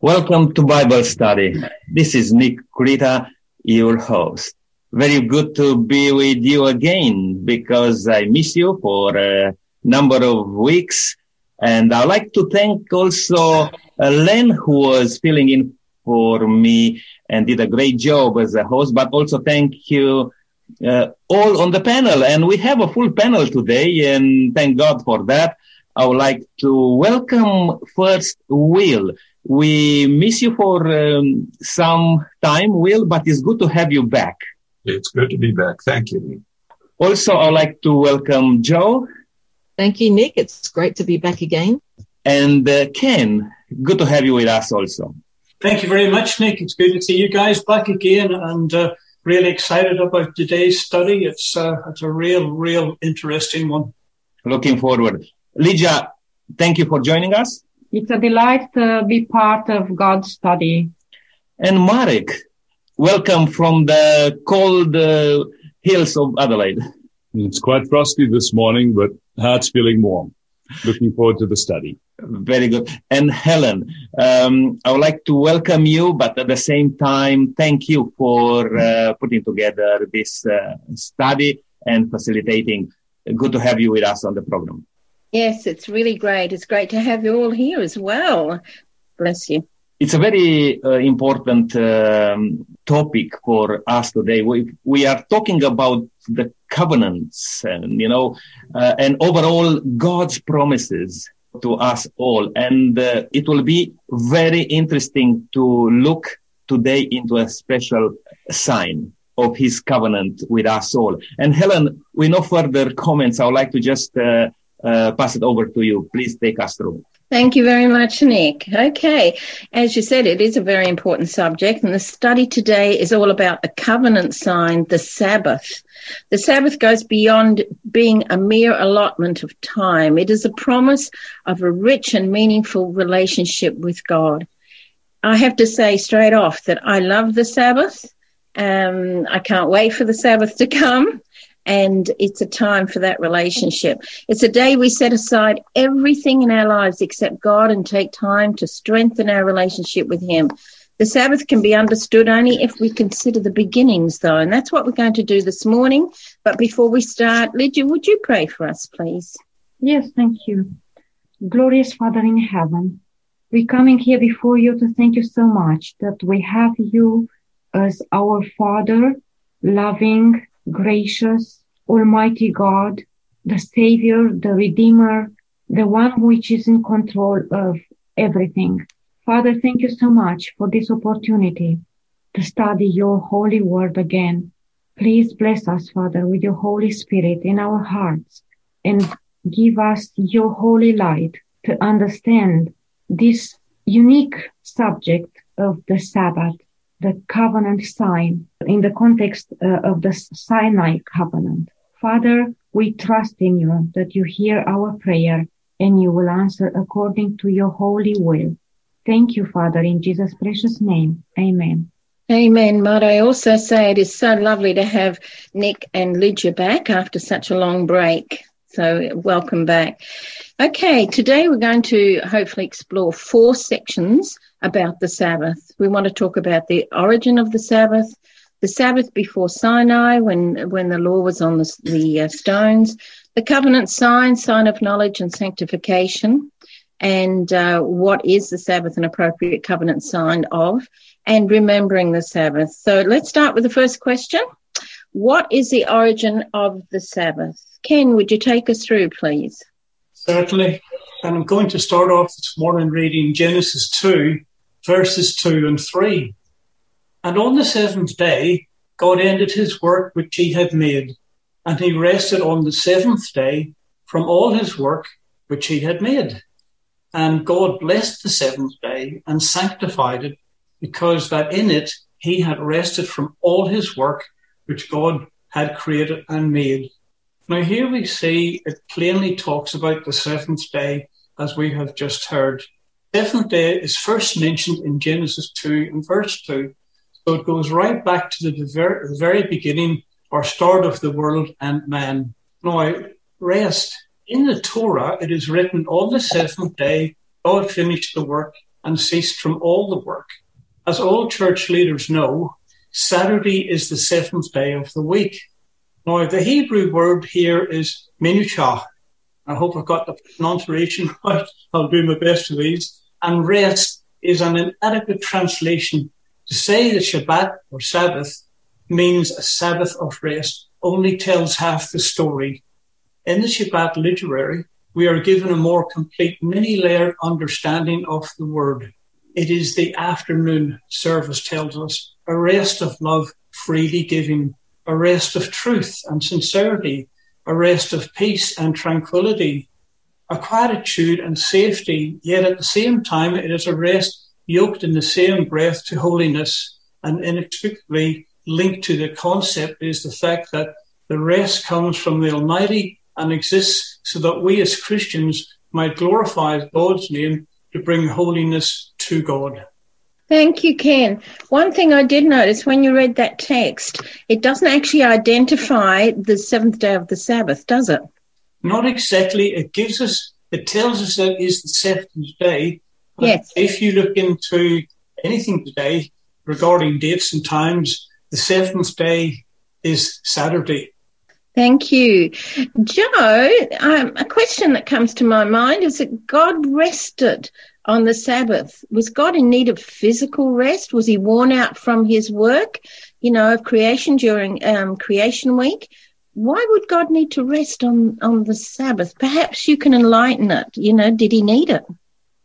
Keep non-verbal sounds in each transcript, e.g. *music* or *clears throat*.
Welcome to Bible study. This is Nick Kurita, your host. Very good to be with you again because I miss you for a number of weeks. And I'd like to thank also uh, Len who was filling in for me and did a great job as a host, but also thank you uh, all on the panel. And we have a full panel today and thank God for that. I would like to welcome first Will. We miss you for um, some time, Will, but it's good to have you back. It's good to be back. Thank you. Also, I'd like to welcome Joe. Thank you, Nick. It's great to be back again. And uh, Ken, good to have you with us also. Thank you very much, Nick. It's good to see you guys back again and uh, really excited about today's study. It's, uh, it's a real, real interesting one. Looking forward. Lydia, thank you for joining us. It's a delight to be part of God's study. And Marek, welcome from the cold uh, hills of Adelaide. It's quite frosty this morning, but heart's feeling warm. Looking forward to the study. Very good. And Helen, um, I would like to welcome you, but at the same time, thank you for uh, putting together this uh, study and facilitating. Good to have you with us on the program. Yes, it's really great. It's great to have you all here as well. Bless you. It's a very uh, important um, topic for us today. We, we are talking about the covenants and, you know, uh, and overall God's promises to us all. And uh, it will be very interesting to look today into a special sign of his covenant with us all. And Helen, with no further comments, I would like to just uh, uh, pass it over to you. Please take us through. Thank you very much, Nick. Okay. As you said, it is a very important subject and the study today is all about the covenant sign, the Sabbath. The Sabbath goes beyond being a mere allotment of time. It is a promise of a rich and meaningful relationship with God. I have to say straight off that I love the Sabbath. Um, I can't wait for the Sabbath to come and it's a time for that relationship. It's a day we set aside everything in our lives except God and take time to strengthen our relationship with Him. The Sabbath can be understood only if we consider the beginnings, though, and that's what we're going to do this morning. But before we start, Lydia, would you pray for us, please? Yes, thank you. Glorious Father in heaven, we're coming here before you to thank you so much that we have you as our Father, loving, gracious, Almighty God, the Savior, the Redeemer, the one which is in control of everything. Father, thank you so much for this opportunity to study your holy word again. Please bless us, Father, with your Holy Spirit in our hearts and give us your holy light to understand this unique subject of the Sabbath the covenant sign in the context uh, of the Sinai covenant. Father, we trust in you that you hear our prayer and you will answer according to your holy will. Thank you, Father, in Jesus' precious name. Amen. Amen. Might I also say it is so lovely to have Nick and Lydia back after such a long break. So welcome back. Okay, today we're going to hopefully explore four sections about the Sabbath. We want to talk about the origin of the Sabbath, the Sabbath before Sinai, when when the law was on the, the uh, stones, the covenant sign, sign of knowledge and sanctification, and uh, what is the Sabbath an appropriate covenant sign of, and remembering the Sabbath. So let's start with the first question: What is the origin of the Sabbath? Ken, would you take us through, please? Certainly. And I'm going to start off this morning reading Genesis 2, verses 2 and 3. And on the seventh day, God ended his work which he had made, and he rested on the seventh day from all his work which he had made. And God blessed the seventh day and sanctified it, because that in it he had rested from all his work which God had created and made. Now here we see it plainly talks about the seventh day as we have just heard. Seventh day is first mentioned in Genesis 2 and verse 2. So it goes right back to the very, very beginning or start of the world and man. Now, rest. In the Torah, it is written on the seventh day, God finished the work and ceased from all the work. As all church leaders know, Saturday is the seventh day of the week. Now, the Hebrew word here is minuchah. I hope I've got the pronunciation *laughs* right. I'll do my best to these. And rest is an inadequate translation. To say that Shabbat or Sabbath means a Sabbath of rest only tells half the story. In the Shabbat literary, we are given a more complete many layered understanding of the word. It is the afternoon service tells us a rest of love freely giving, a rest of truth and sincerity, a rest of peace and tranquility, a quietude and safety, yet at the same time it is a rest yoked in the same breath to holiness and inextricably linked to the concept is the fact that the rest comes from the Almighty and exists so that we as Christians might glorify God's name to bring holiness to God. Thank you, Ken. One thing I did notice when you read that text, it doesn't actually identify the seventh day of the Sabbath, does it? Not exactly. It gives us, it tells us that it is the seventh day. Yes. If you look into anything today regarding dates and times, the seventh day is Saturday. Thank you. Joe, um, a question that comes to my mind is that God rested on the Sabbath. Was God in need of physical rest? Was he worn out from his work, you know, of creation during um, creation week? Why would God need to rest on, on the Sabbath? Perhaps you can enlighten it. You know, did he need it?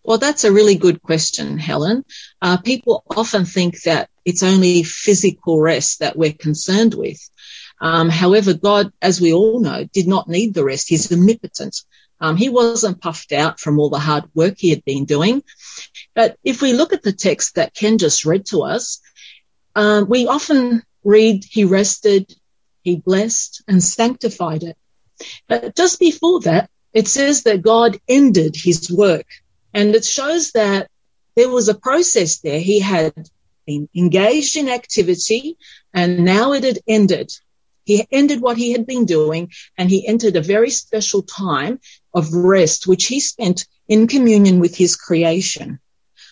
Well, that's a really good question, Helen. Uh, people often think that it's only physical rest that we're concerned with. Um, however, God, as we all know, did not need the rest. He's omnipotent. Um, he wasn't puffed out from all the hard work he had been doing. But if we look at the text that Ken just read to us, um, we often read, he rested, he blessed and sanctified it. But just before that, it says that God ended his work. And it shows that there was a process there. He had been engaged in activity and now it had ended. He ended what he had been doing and he entered a very special time of rest, which he spent in communion with his creation.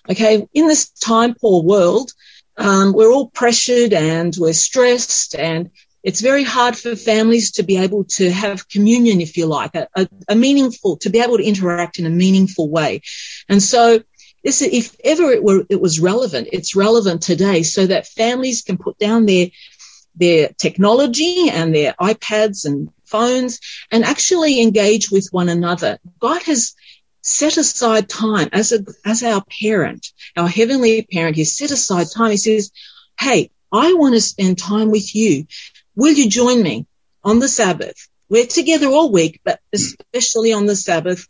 Okay. In this time poor world, um, we're all pressured and we're stressed and it's very hard for families to be able to have communion, if you like, a, a, a meaningful, to be able to interact in a meaningful way. And so this, if ever it were, it was relevant, it's relevant today so that families can put down their, their technology and their iPads and phones and actually engage with one another. God has set aside time as a, as our parent, our heavenly parent. He set aside time. He says, Hey, I want to spend time with you. Will you join me on the Sabbath? We're together all week, but especially on the Sabbath.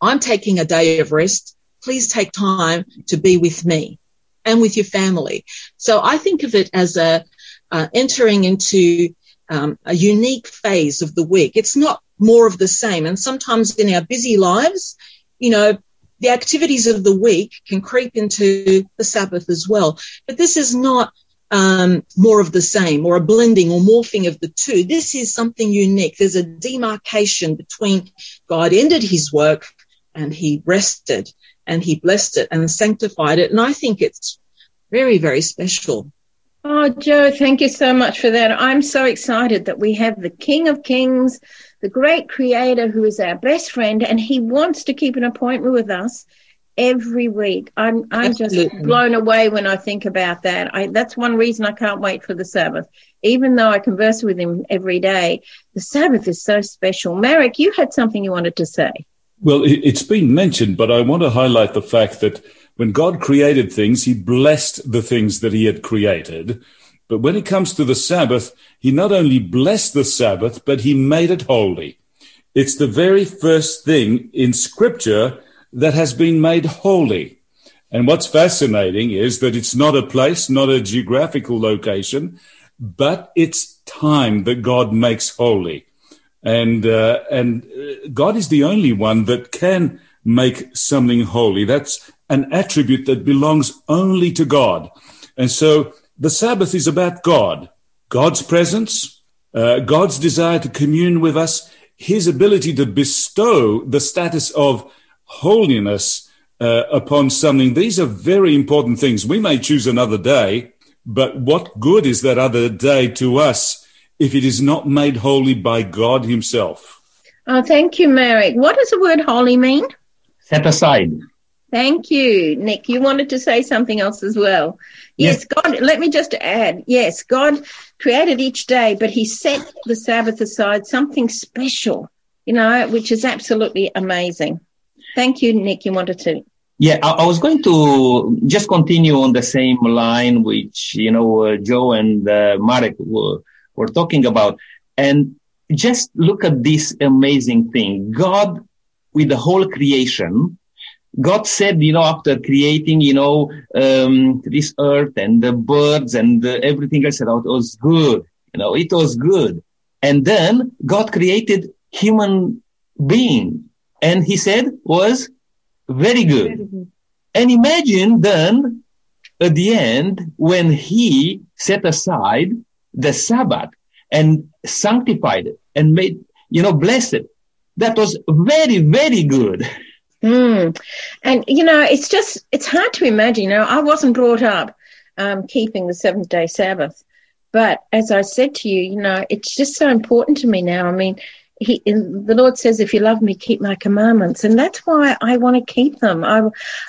I'm taking a day of rest. Please take time to be with me and with your family. So I think of it as a uh, entering into um, a unique phase of the week. It's not more of the same. And sometimes in our busy lives, you know, the activities of the week can creep into the Sabbath as well. But this is not um, more of the same or a blending or morphing of the two. This is something unique. There's a demarcation between God ended his work and he rested and he blessed it and sanctified it. And I think it's very, very special. Oh, Joe, thank you so much for that. I'm so excited that we have the King of Kings, the great creator who is our best friend, and he wants to keep an appointment with us every week. I'm I'm Absolutely. just blown away when I think about that. I, that's one reason I can't wait for the Sabbath. Even though I converse with him every day, the Sabbath is so special. Merrick, you had something you wanted to say. Well, it's been mentioned, but I want to highlight the fact that when God created things, he blessed the things that he had created. But when it comes to the Sabbath, he not only blessed the Sabbath, but he made it holy. It's the very first thing in scripture that has been made holy. And what's fascinating is that it's not a place, not a geographical location, but it's time that God makes holy. And, uh, and uh, God is the only one that can make something holy. That's an attribute that belongs only to God. And so the Sabbath is about God, God's presence, uh, God's desire to commune with us, his ability to bestow the status of holiness uh, upon something. These are very important things. We may choose another day, but what good is that other day to us if it is not made holy by God Himself? Oh, thank you, Merrick. What does the word holy mean? Set aside. Thank you, Nick. You wanted to say something else as well. Yes, yes, God, let me just add. Yes, God created each day, but He set the Sabbath aside, something special, you know, which is absolutely amazing. Thank you, Nick. You wanted to. Yeah, I, I was going to just continue on the same line, which, you know, uh, Joe and uh, Marek were, were talking about. And just look at this amazing thing. God, with the whole creation, God said, you know, after creating, you know, um, this earth and the birds and the, everything else, it was good. You know, it was good. And then God created human being and he said was very good. Very good. And imagine then at the end when he set aside the Sabbath and sanctified it and made, you know, blessed. That was very, very good. Mm. And, you know, it's just, it's hard to imagine. You know, I wasn't brought up um, keeping the seventh day Sabbath. But as I said to you, you know, it's just so important to me now. I mean, he, the Lord says, if you love me, keep my commandments. And that's why I want to keep them. I,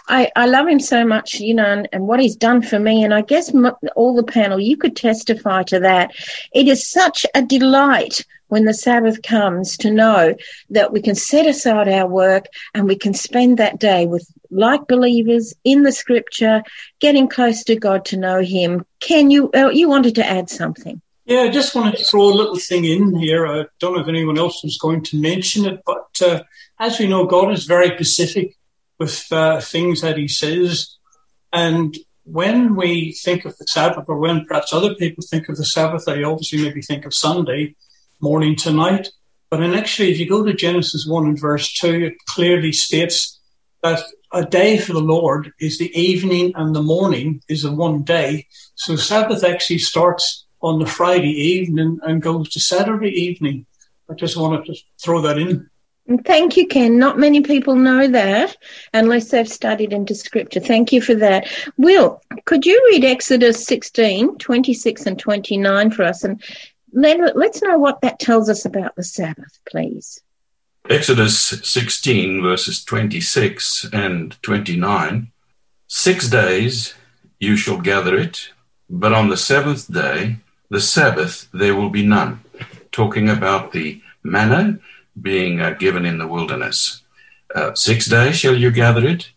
I, I love him so much, you know, and, and, what he's done for me. And I guess all the panel, you could testify to that. It is such a delight when the Sabbath comes to know that we can set aside our work and we can spend that day with like believers in the scripture, getting close to God to know him. Ken you, uh, you wanted to add something? Yeah, I just wanted to throw a little thing in here. I don't know if anyone else was going to mention it, but uh, as we know, God is very specific with uh, things that He says. And when we think of the Sabbath, or when perhaps other people think of the Sabbath, they obviously maybe think of Sunday morning to night. But actually, if you go to Genesis 1 and verse 2, it clearly states that a day for the Lord is the evening and the morning is the one day. So Sabbath actually starts on the Friday evening and goes to Saturday evening. I just wanted to throw that in. Thank you, Ken. Not many people know that unless they've studied into scripture. Thank you for that. Will, could you read Exodus 16, 26 and 29 for us? And then let's know what that tells us about the Sabbath, please. Exodus 16, verses 26 and 29. Six days you shall gather it, but on the seventh day the Sabbath there will be none. Talking about the manna being uh, given in the wilderness. Uh, six days shall you gather it,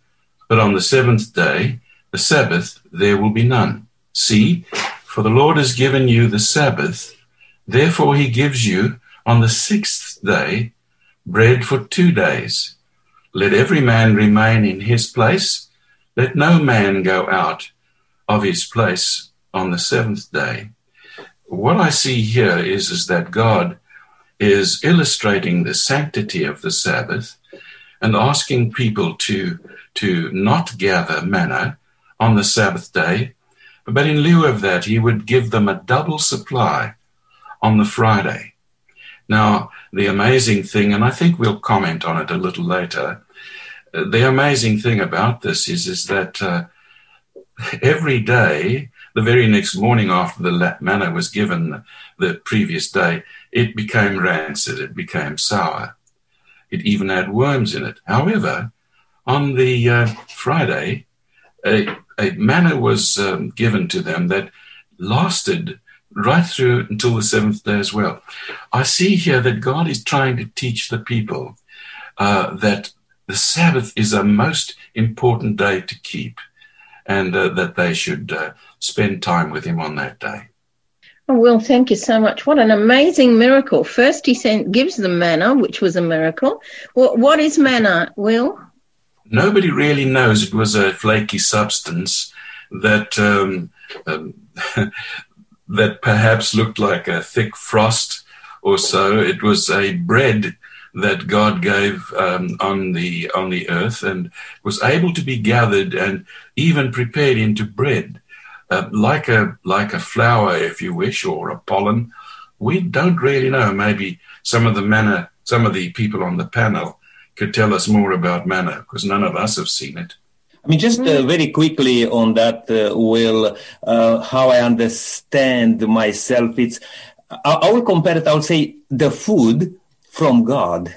but on the seventh day, the Sabbath, there will be none. See, for the Lord has given you the Sabbath, therefore he gives you on the sixth day bread for two days. Let every man remain in his place. Let no man go out of his place on the seventh day what I see here is, is that God is illustrating the sanctity of the Sabbath and asking people to, to not gather manna on the Sabbath day, but in lieu of that, he would give them a double supply on the Friday. Now, the amazing thing, and I think we'll comment on it a little later, the amazing thing about this is, is that uh, every day the very next morning after the manna was given the previous day, it became rancid, it became sour. It even had worms in it. However, on the uh, Friday, a, a, manna was um, given to them that lasted right through until the seventh day as well. I see here that God is trying to teach the people uh, that the Sabbath is a most important day to keep and uh, that they should uh, spend time with him on that day. Oh, well, thank you so much. What an amazing miracle. First, he sent, gives them manna, which was a miracle. Well, what is manna, Will? Nobody really knows. It was a flaky substance that um, um, *laughs* that perhaps looked like a thick frost or so. It was a bread that God gave um, on the on the earth and was able to be gathered and even prepared into bread, uh, like a like a flour, if you wish, or a pollen. We don't really know. Maybe some of the manna, some of the people on the panel could tell us more about manna because none of us have seen it. I mean, just uh, very quickly on that, uh, Will, uh, how I understand myself, it's, I, I will compare it, I will say the food from God.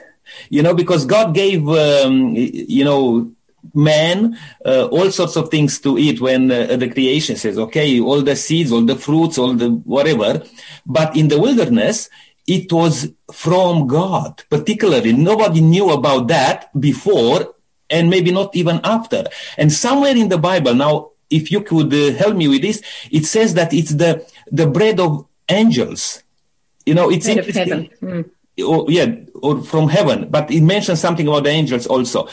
You know, because God gave, um, you know, man uh, all sorts of things to eat when uh, the creation says, okay, all the seeds, all the fruits, all the whatever. But in the wilderness, it was from God, particularly. Nobody knew about that before and maybe not even after. And somewhere in the Bible, now, if you could uh, help me with this, it says that it's the, the bread of angels. You know, it's Bread interesting. heaven. Mm. Or, yeah, or from heaven, but it mentions something about the angels also.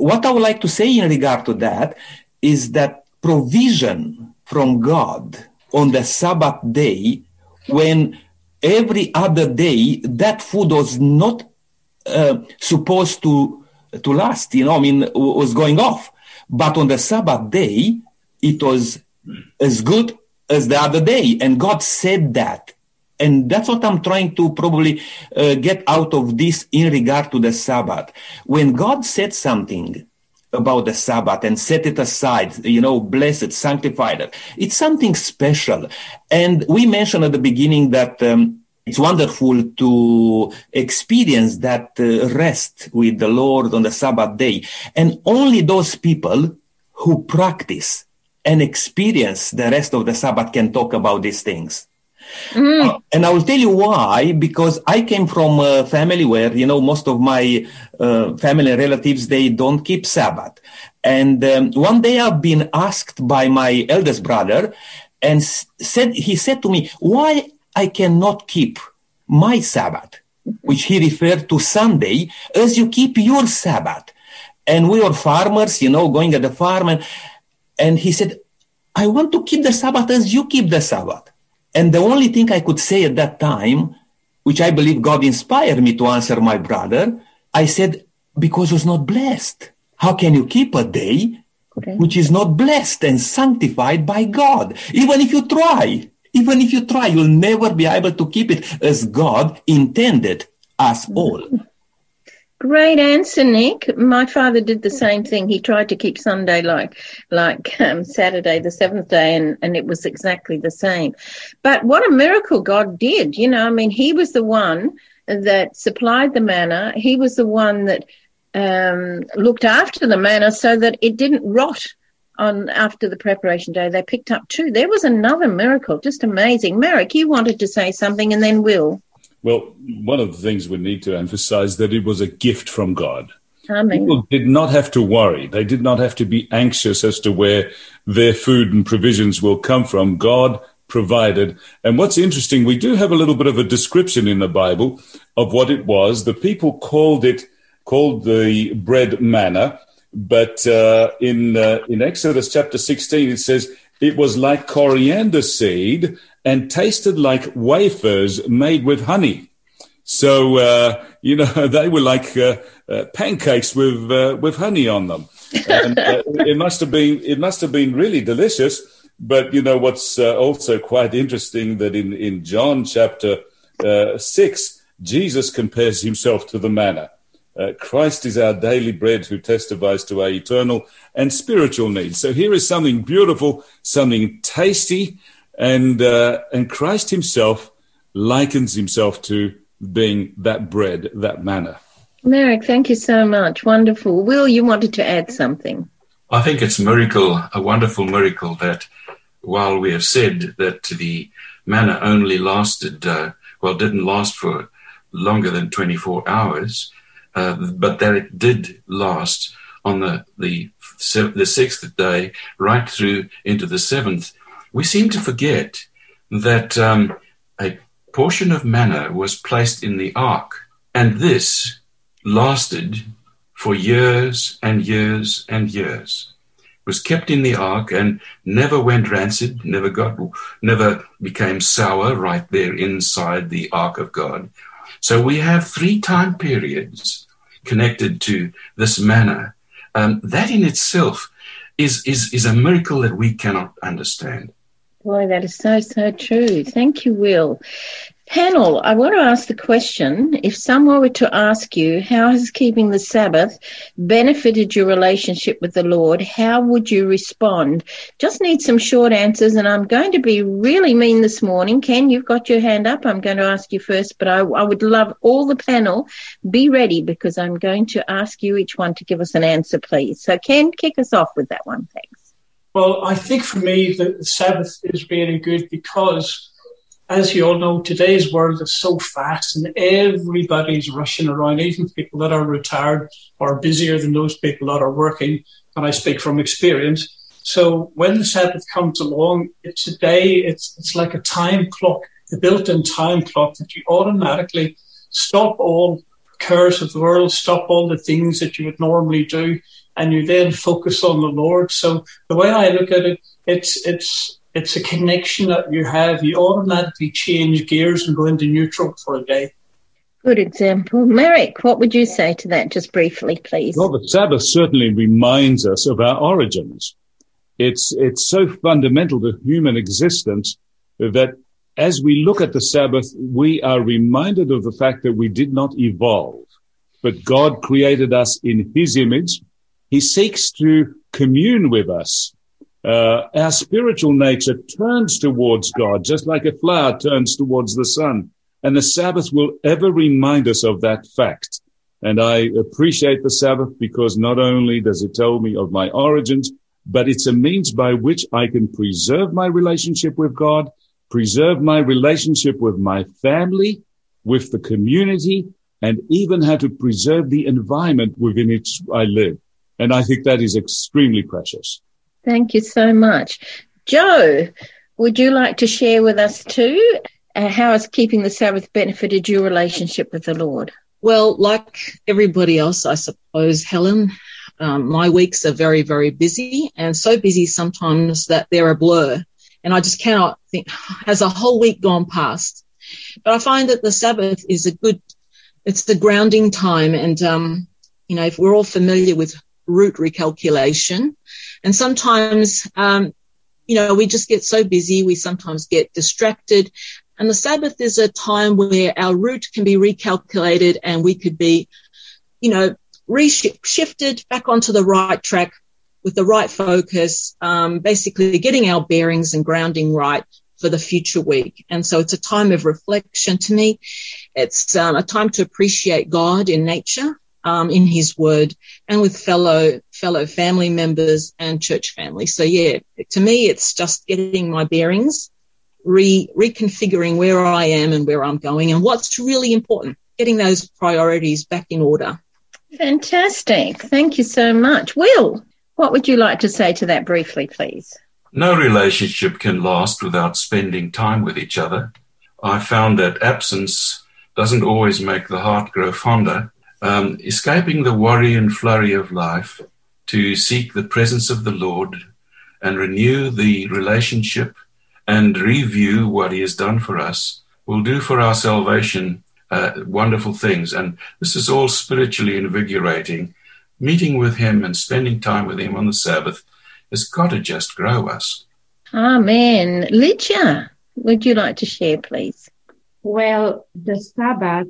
What I would like to say in regard to that is that provision from God on the Sabbath day, when every other day that food was not uh, supposed to to last. You know, I mean, was going off. But on the Sabbath day, it was as good as the other day, and God said that. And that's what I'm trying to probably uh, get out of this in regard to the Sabbath. When God said something about the Sabbath and set it aside, you know, bless it, sanctify it, it's something special. And we mentioned at the beginning that um, it's wonderful to experience that uh, rest with the Lord on the Sabbath day. And only those people who practice and experience the rest of the Sabbath can talk about these things. Uh, and I will tell you why, because I came from a family where, you know, most of my uh, family and relatives, they don't keep Sabbath. And um, one day I've been asked by my eldest brother and said, he said to me, why I cannot keep my Sabbath, which he referred to Sunday, as you keep your Sabbath. And we were farmers, you know, going at the farm and, and he said, I want to keep the Sabbath as you keep the Sabbath. And the only thing I could say at that time, which I believe God inspired me to answer my brother, I said, because was not blessed. How can you keep a day Okay. which is not blessed and sanctified by God? Even if you try, even if you try, you'll never be able to keep it as God intended us mm. all. Great answer, Nick. My father did the same thing. He tried to keep Sunday like like um, Saturday, the seventh day, and and it was exactly the same. But what a miracle God did! You know, I mean, He was the one that supplied the manna. He was the one that um, looked after the manna so that it didn't rot on after the preparation day. They picked up two. There was another miracle, just amazing. Merrick, you wanted to say something, and then Will. Well, one of the things we need to emphasize that it was a gift from God. Amen. People did not have to worry. They did not have to be anxious as to where their food and provisions will come from. God provided. And what's interesting, we do have a little bit of a description in the Bible of what it was. The people called it, called the bread manna. But uh, in uh, in Exodus chapter 16, it says it was like coriander seed and tasted like wafers made with honey. So uh, you know *laughs* they were like uh, uh, pancakes with uh, with honey on them. And, uh, it must have been it must have been really delicious. But you know what's uh, also quite interesting that in in John chapter six, Jesus compares himself to the manna. Uh, Christ is our daily bread who testifies to our eternal and spiritual needs. So here is something beautiful, something tasty, and uh, and Christ Himself likens Himself to being that bread, that manna. Merrick, thank you so much. Wonderful. Will, you wanted to add something. I think it's a miracle, a wonderful miracle that while we have said that the manna only lasted, uh, well, didn't last for longer than 24 hours, uh, but that it did last on the, the, the sixth day right through into the seventh, we seem to forget that um, a portion of manna was placed in the ark, and this lasted for years and years and years. Was kept in the ark and never went rancid, never got, never became sour right there inside the ark of God. So we have three time periods connected to this manna. Um, that in itself is, is, is a miracle that we cannot understand. Boy, that is so, so true. Thank you, Will. Panel, I want to ask the question if someone were to ask you, how has keeping the Sabbath benefited your relationship with the Lord? How would you respond? Just need some short answers, and I'm going to be really mean this morning. Ken, you've got your hand up. I'm going to ask you first, but I, I would love all the panel be ready because I'm going to ask you each one to give us an answer, please. So, Ken, kick us off with that one. Thanks. Well, I think for me, the, Sabbath is really good because as you all know, today's world is so fast and everybody's rushing around, even people that are retired are busier than those people that are working. And I speak from experience. So when the Sabbath comes along, it's a day, it's, it's like a time clock, a built-in time clock that you automatically stop all cares of the world, stop all the things that you would normally do, and you then focus on the Lord. So the way I look at it, it's, it's, it's a connection that you have. You automatically change gears and go into neutral for a day. Good example. Merrick, what would you say to that just briefly, please? Well, the Sabbath certainly reminds us of our origins. It's, it's so fundamental to human existence that as we look at the Sabbath, we are reminded of the fact that we did not evolve, but God created us in his image. He seeks to commune with us uh, our spiritual nature turns towards God, just like a flower turns towards the sun. And the Sabbath will ever remind us of that fact. And I appreciate the Sabbath because not only does it tell me of my origins, but it's a means by which I can preserve my relationship with God, preserve my relationship with my family, with the community, and even how to preserve the environment within which I live. And I think that is extremely precious. Thank you so much. Joe, would you like to share with us too? Uh, how has keeping the Sabbath benefited your relationship with the Lord? Well, like everybody else, I suppose, Helen, um, my weeks are very, very busy and so busy sometimes that they're a blur. And I just cannot think, has a whole week gone past? But I find that the Sabbath is a good, it's the grounding time. And, um, you know, if we're all familiar with route recalculation, and sometimes, um, you know, we just get so busy. We sometimes get distracted. And the Sabbath is a time where our route can be recalculated and we could be, you know, reshifted back onto the right track with the right focus, um, basically getting our bearings and grounding right for the future week. And so it's a time of reflection to me. It's um, a time to appreciate God in nature um, in his word and with fellow fellow family members and church family. So yeah, to me, it's just getting my bearings, re reconfiguring where I am and where I'm going and what's really important, getting those priorities back in order. Fantastic. Thank you so much. Will, what would you like to say to that briefly, please? No relationship can last without spending time with each other. I found that absence doesn't always make the heart grow fonder, um, escaping the worry and flurry of life to seek the presence of the Lord and renew the relationship and review what He has done for us will do for our salvation uh, wonderful things. And this is all spiritually invigorating. Meeting with Him and spending time with Him on the Sabbath has got to just grow us. Amen. Lydia, would you like to share, please? Well, the Sabbath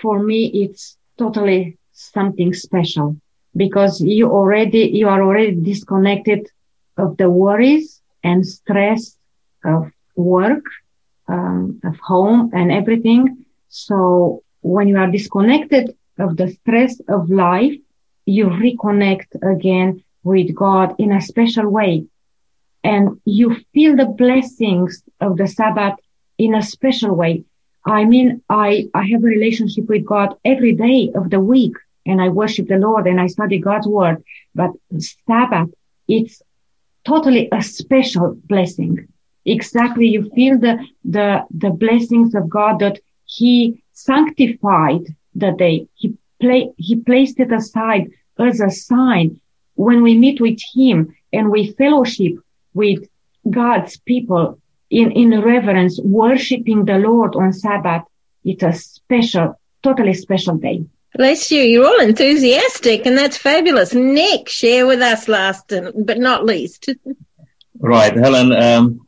for me, it's totally something special because you already, you are already disconnected of the worries and stress of work, um, of home and everything. So when you are disconnected of the stress of life, you reconnect again with God in a special way and you feel the blessings of the Sabbath in a special way. I mean, I, I have a relationship with God every day of the week and I worship the Lord and I study God's word. But Sabbath, it's totally a special blessing. Exactly. You feel the, the, the blessings of God that he sanctified the day. He play, he placed it aside as a sign when we meet with him and we fellowship with God's people in, in reverence, worshiping the Lord on Sabbath. It's a special, totally special day. Bless you. You're all enthusiastic and that's fabulous. Nick, share with us last but not least. *laughs* right. Helen, um,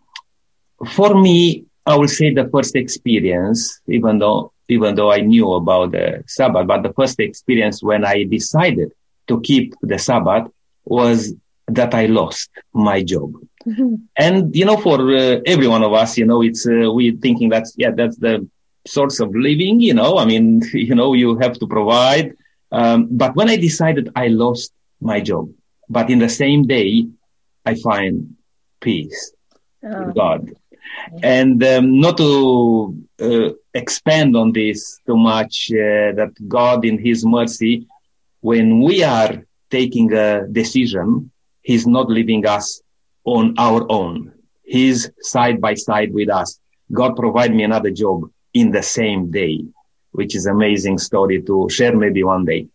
for me, I will say the first experience, even though, even though I knew about the Sabbath, but the first experience when I decided to keep the Sabbath was that I lost my job. Mm-hmm. *laughs* And, you know, for uh, every one of us, you know, it's, uh, we thinking that's, yeah, that's the source of living, you know, I mean, *laughs* you know, you have to provide. Um, but when I decided I lost my job, but in the same day, I find peace oh. with God. And um, not to uh, expand on this too much, uh, that God in His mercy, when we are taking a decision, He's not leaving us on our own. He's side by side with us. God provide me another job in the same day, which is amazing story to share maybe one day.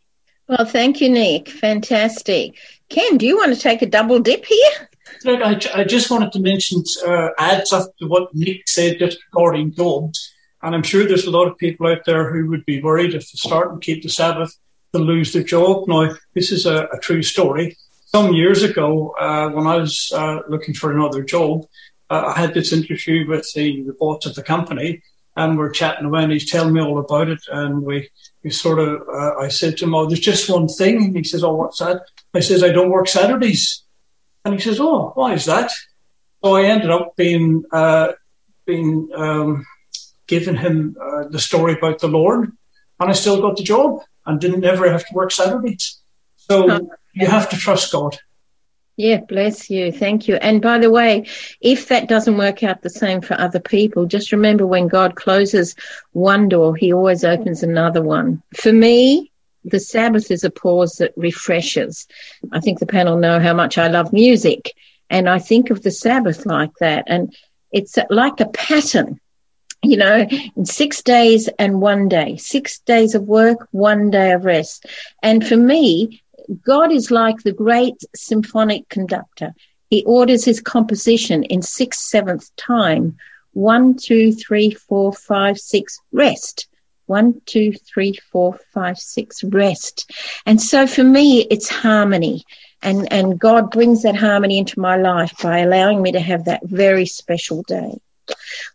Well, thank you, Nick. Fantastic. Ken, do you want to take a double dip here? Look, I, I just wanted to mention, uh, add something to what Nick said just regarding jobs. And I'm sure there's a lot of people out there who would be worried if they start and keep the Sabbath, they'll lose their job. Now, this is a, a true story. Some years ago, uh, when I was uh, looking for another job, uh, I had this interview with the, the boss of the company and we're chatting away and he's telling me all about it. And we, we sort of, uh, I said to him, Oh, there's just one thing. And he says, Oh, what's that? I says, I don't work Saturdays. And he says, Oh, why is that? So I ended up being, uh, being, um, giving him uh, the story about the Lord and I still got the job and didn't ever have to work Saturdays. So you have to trust God. Yeah, bless you. Thank you. And by the way, if that doesn't work out the same for other people, just remember when God closes one door, he always opens another one. For me, the Sabbath is a pause that refreshes. I think the panel know how much I love music and I think of the Sabbath like that. And it's like a pattern, you know, six days and one day, six days of work, one day of rest. And for me, God is like the great symphonic conductor. He orders his composition in six seventh time. One, two, three, four, five, six, rest. One, two, three, four, five, six, rest. And so for me, it's harmony. And, and God brings that harmony into my life by allowing me to have that very special day.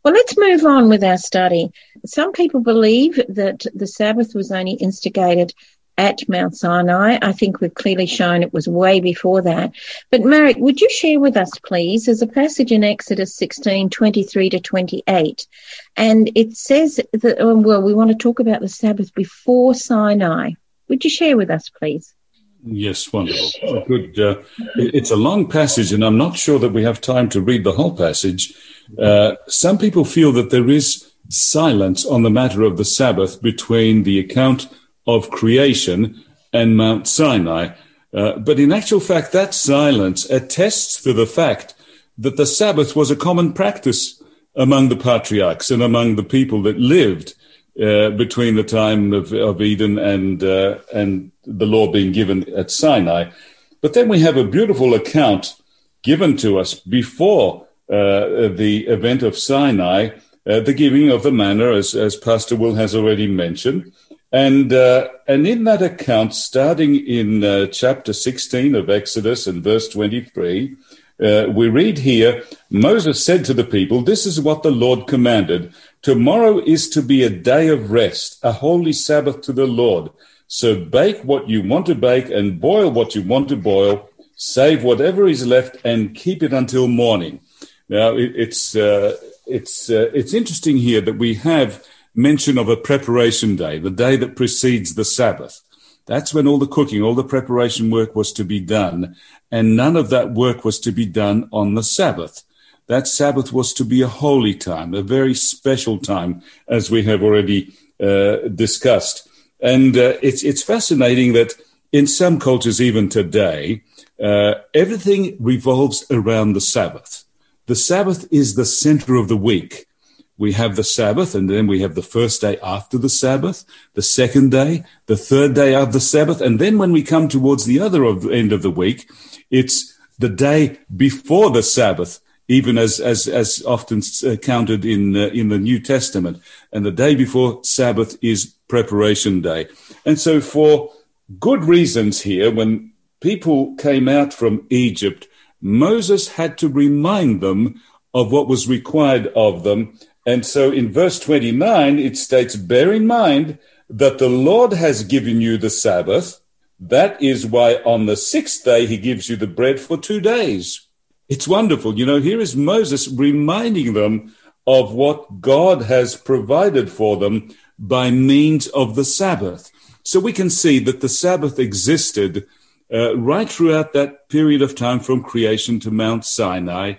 Well, let's move on with our study. Some people believe that the Sabbath was only instigated at Mount Sinai. I think we've clearly shown it was way before that. But Marek, would you share with us, please? There's a passage in Exodus 16, 23 to 28. And it says that, oh, well, we want to talk about the Sabbath before Sinai. Would you share with us, please? Yes, wonderful. Good. Uh, it's a long passage, and I'm not sure that we have time to read the whole passage. Uh, some people feel that there is silence on the matter of the Sabbath between the account of creation and Mount Sinai. Uh, but in actual fact, that silence attests to the fact that the Sabbath was a common practice among the patriarchs and among the people that lived uh, between the time of, of Eden and uh, and the law being given at Sinai. But then we have a beautiful account given to us before uh, the event of Sinai, uh, the giving of the manna, as, as Pastor Will has already mentioned. And uh, and in that account, starting in uh, chapter 16 of Exodus and verse 23, uh, we read here Moses said to the people, This is what the Lord commanded. Tomorrow is to be a day of rest, a holy Sabbath to the Lord. So bake what you want to bake and boil what you want to boil, save whatever is left and keep it until morning. Now, it, it's, uh, it's, uh, it's interesting here that we have mention of a preparation day, the day that precedes the Sabbath. That's when all the cooking, all the preparation work was to be done. And none of that work was to be done on the Sabbath. That Sabbath was to be a holy time, a very special time, as we have already uh, discussed. And uh, it's, it's fascinating that in some cultures, even today, uh, everything revolves around the Sabbath. The Sabbath is the center of the week we have the Sabbath, and then we have the first day after the Sabbath, the second day, the third day of the Sabbath, and then when we come towards the other of, end of the week, it's the day before the Sabbath, even as as as often uh, counted in uh, in the New Testament. And the day before Sabbath is preparation day, and so for good reasons here, when people came out from Egypt, Moses had to remind them of what was required of them. And so in verse 29, it states, Bear in mind that the Lord has given you the Sabbath. That is why on the sixth day he gives you the bread for two days. It's wonderful. You know, here is Moses reminding them of what God has provided for them by means of the Sabbath. So we can see that the Sabbath existed uh, right throughout that period of time from creation to Mount Sinai.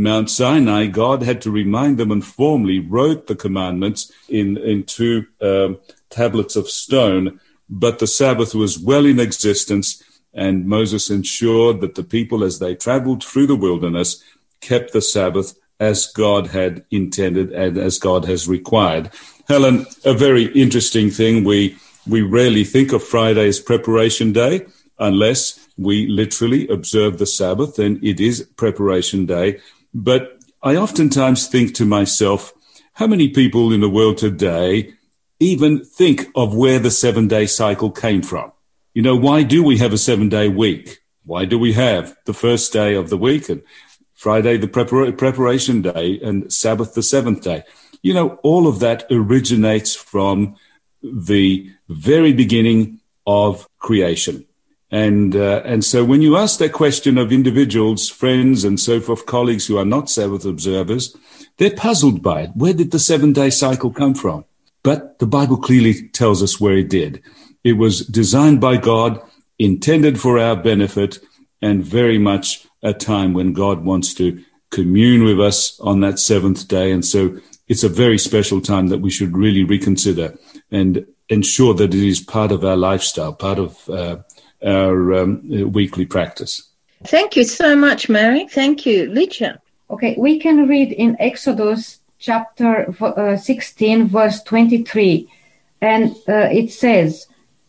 Mount Sinai, God had to remind them and formally wrote the commandments in, in two um, tablets of stone. But the Sabbath was well in existence, and Moses ensured that the people, as they traveled through the wilderness, kept the Sabbath as God had intended and as God has required. Helen, a very interesting thing. We we rarely think of Friday as preparation day unless we literally observe the Sabbath, and it is preparation day. But I oftentimes think to myself, how many people in the world today even think of where the seven day cycle came from? You know, why do we have a seven day week? Why do we have the first day of the week and Friday the prepar- preparation day and Sabbath the seventh day? You know, all of that originates from the very beginning of creation. And, uh, and so when you ask that question of individuals, friends, and so forth, colleagues who are not Sabbath observers, they're puzzled by it. Where did the seven day cycle come from? But the Bible clearly tells us where it did. It was designed by God, intended for our benefit, and very much a time when God wants to commune with us on that seventh day. And so it's a very special time that we should really reconsider and ensure that it is part of our lifestyle, part of uh, our um, weekly practice. Thank you so much, Mary. Thank you, Licha. Okay, we can read in Exodus chapter uh, 16, verse 23, and uh, it says,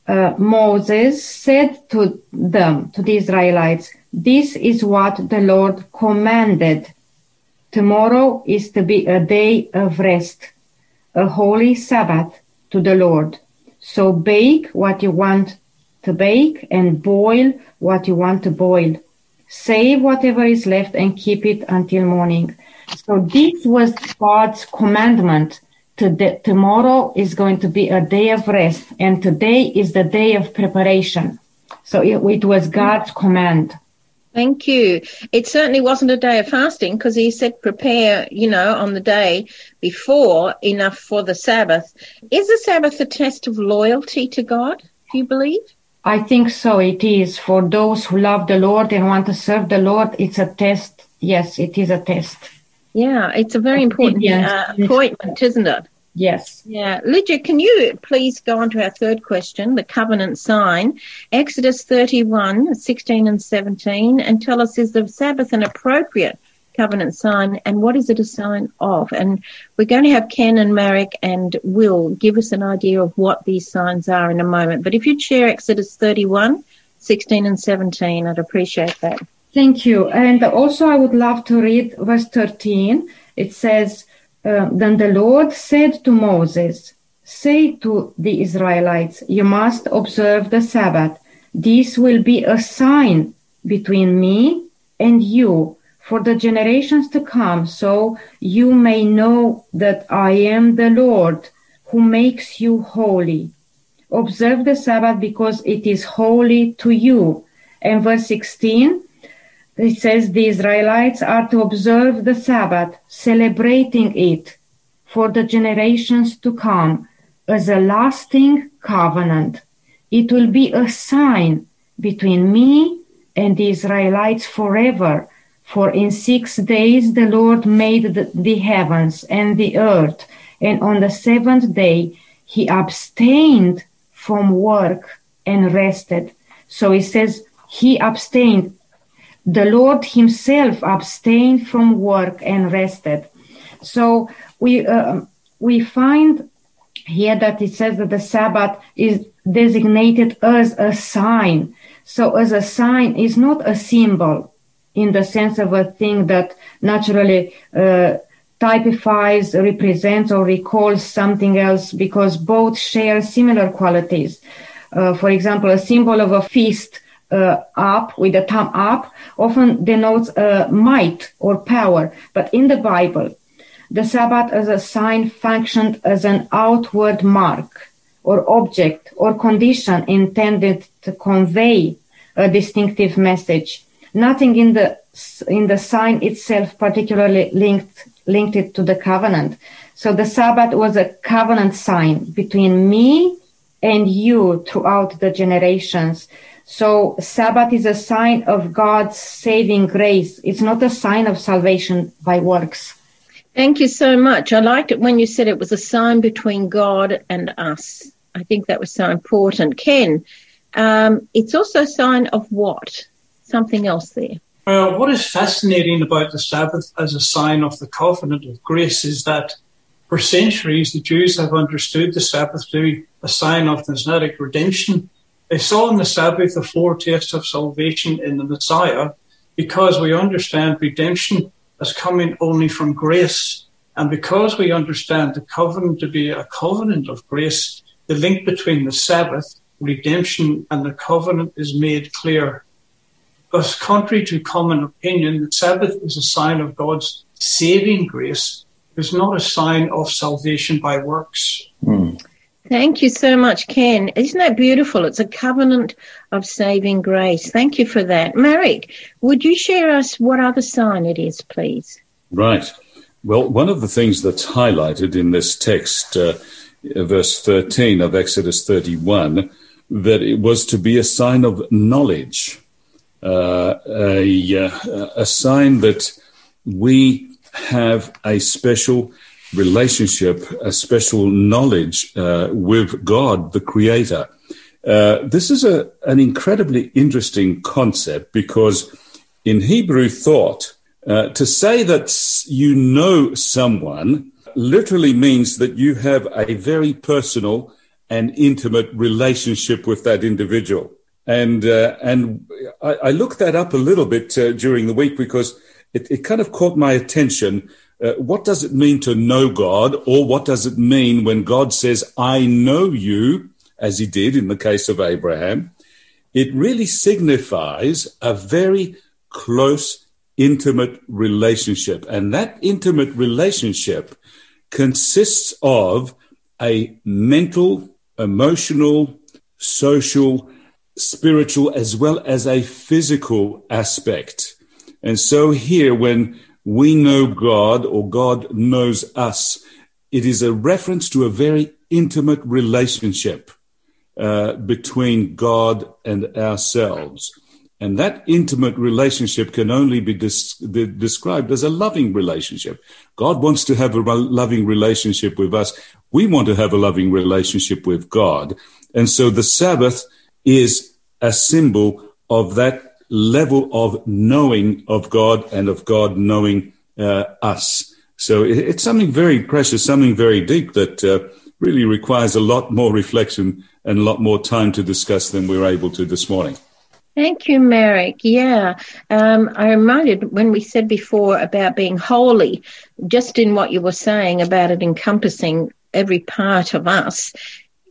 uh, Moses said to them, to the Israelites, This is what the Lord commanded. Tomorrow is to be a day of rest, a holy Sabbath to the Lord. So bake what you want to bake and boil what you want to boil. Save whatever is left and keep it until morning. So this was God's commandment. Today, tomorrow is going to be a day of rest and today is the day of preparation. So it, it was God's command. Thank you. It certainly wasn't a day of fasting because he said prepare, you know, on the day before enough for the Sabbath. Is the Sabbath a test of loyalty to God? Do you believe? I think so. It is for those who love the Lord and want to serve the Lord. It's a test. Yes, it is a test. Yeah, it's a very important uh, appointment, isn't it? Yes. Yeah. Lydia, can you please go on to our third question, the covenant sign, Exodus 31, 16 and 17, and tell us, is the Sabbath an appropriate covenant sign and what is it a sign of? And we're going to have Ken and Marek and Will give us an idea of what these signs are in a moment. But if you'd share Exodus 31, 16 and 17, I'd appreciate that. Thank you. And also I would love to read verse 13. It says, uh, Then the Lord said to Moses, Say to the Israelites, you must observe the Sabbath. This will be a sign between me and you for the generations to come, so you may know that I am the Lord who makes you holy. Observe the Sabbath because it is holy to you. And verse 16, it says the Israelites are to observe the Sabbath, celebrating it for the generations to come as a lasting covenant. It will be a sign between me and the Israelites forever for in six days the Lord made the, the heavens and the earth, and on the seventh day he abstained from work and rested. So he says he abstained. The Lord himself abstained from work and rested. So we, uh, we find here that it says that the Sabbath is designated as a sign. So as a sign is not a symbol in the sense of a thing that naturally uh, typifies, represents, or recalls something else because both share similar qualities. Uh, for example, a symbol of a feast uh, up with the thumb up often denotes uh, might or power. But in the Bible, the Sabbath as a sign functioned as an outward mark or object or condition intended to convey a distinctive message. Nothing in the in the sign itself particularly linked linked it to the covenant. So the Sabbath was a covenant sign between me and you throughout the generations. So Sabbath is a sign of God's saving grace. It's not a sign of salvation by works. Thank you so much. I liked it when you said it was a sign between God and us. I think that was so important. Ken, um, it's also a sign of what? Something else there. Well, what is fascinating about the Sabbath as a sign of the covenant of grace is that for centuries the Jews have understood the Sabbath to be a sign of the Messianic redemption. They saw in the Sabbath a foretaste of salvation in the Messiah because we understand redemption as coming only from grace. And because we understand the covenant to be a covenant of grace, the link between the Sabbath, redemption, and the covenant is made clear. But contrary to common opinion, the Sabbath is a sign of God's saving grace. It's not a sign of salvation by works. Mm. Thank you so much, Ken. Isn't that beautiful? It's a covenant of saving grace. Thank you for that. Marek, would you share us what other sign it is, please? Right. Well, one of the things that's highlighted in this text, uh, verse 13 of Exodus 31, that it was to be a sign of knowledge, uh, a, uh, a sign that we have a special relationship, a special knowledge uh, with God, the Creator. Uh, this is a, an incredibly interesting concept because in Hebrew thought, uh, to say that you know someone literally means that you have a very personal and intimate relationship with that individual. And uh, and I, I, looked that up a little bit uh, during the week because it, it kind of caught my attention uh, what does it mean to know God, or what does it mean when God says, I know you, as he did in the case of Abraham? It really signifies a very close, intimate relationship. And that intimate relationship consists of a mental, emotional, social, spiritual, as well as a physical aspect. And so here, when we know God or God knows us. It is a reference to a very intimate relationship uh, between God and ourselves. And that intimate relationship can only be des- described as a loving relationship. God wants to have a loving relationship with us. We want to have a loving relationship with God. And so the Sabbath is a symbol of that level of knowing of God and of God knowing uh, us. So it, it's something very precious, something very deep that uh, really requires a lot more reflection and a lot more time to discuss than we are able to this morning. Thank you, Merrick. Yeah, um, I reminded when we said before about being holy, just in what you were saying about it encompassing every part of us.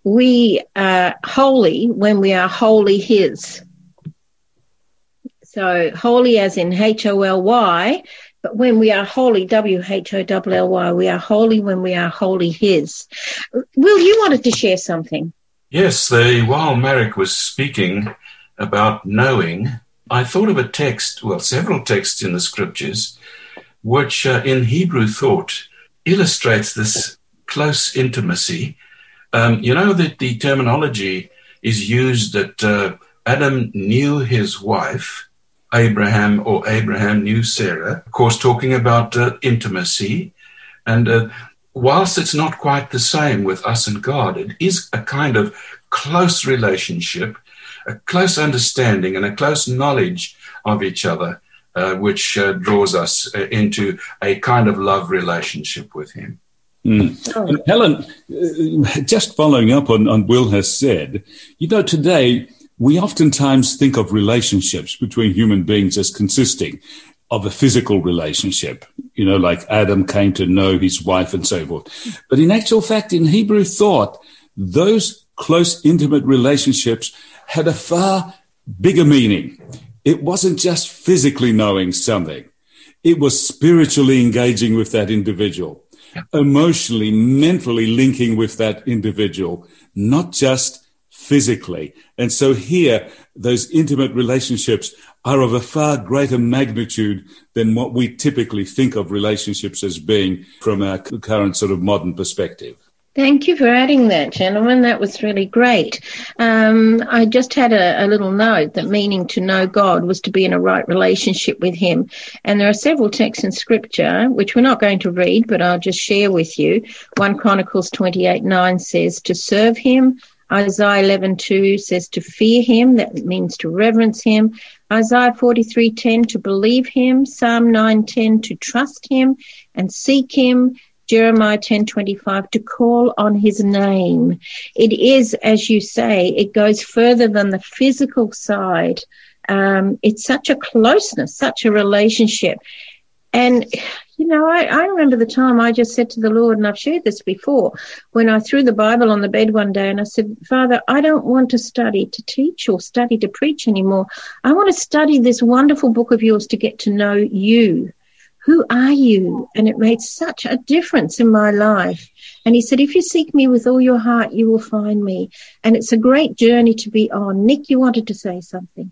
We are holy when we are wholly His. So holy as in H O L Y, but when we are holy, W H O L L Y, we are holy when we are wholly His. Will, you wanted to share something? Yes, the, while Merrick was speaking about knowing, I thought of a text, well, several texts in the scriptures, which uh, in Hebrew thought illustrates this close intimacy. Um, you know that the terminology is used that uh, Adam knew his wife Abraham or Abraham knew Sarah, of course, talking about uh, intimacy. And uh, whilst it's not quite the same with us and God, it is a kind of close relationship, a close understanding, and a close knowledge of each other, uh, which uh, draws us uh, into a kind of love relationship with Him. Mm. Helen, uh, just following up on, on Will has said, you know, today, we oftentimes think of relationships between human beings as consisting of a physical relationship, you know, like Adam came to know his wife and so forth. But in actual fact, in Hebrew thought, those close, intimate relationships had a far bigger meaning. It wasn't just physically knowing something. It was spiritually engaging with that individual, emotionally, mentally linking with that individual, not just physically. And so here, those intimate relationships are of a far greater magnitude than what we typically think of relationships as being from our current sort of modern perspective. Thank you for adding that, gentlemen. That was really great. Um, I just had a, a, little note that meaning to know God was to be in a right relationship with Him. And there are several texts in Scripture, which we're not going to read, but I'll just share with you. 1 Chronicles 28 9 says to serve Him. Isaiah 11 2 says to fear Him. That means to reverence Him. Isaiah 43 10 to believe Him. Psalm 9 10 to trust Him and seek Him. Jeremiah 10:25 to call on his name. It is as you say, it goes further than the physical side. Um, it's such a closeness, such a relationship. And, you know, I, I, remember the time I just said to the Lord, and I've shared this before, when I threw the Bible on the bed one day and I said, Father, I don't want to study to teach or study to preach anymore. I want to study this wonderful book of yours to get to know you who are you? And it made such a difference in my life. And he said, if you seek me with all your heart, you will find me. And it's a great journey to be on. Nick, you wanted to say something.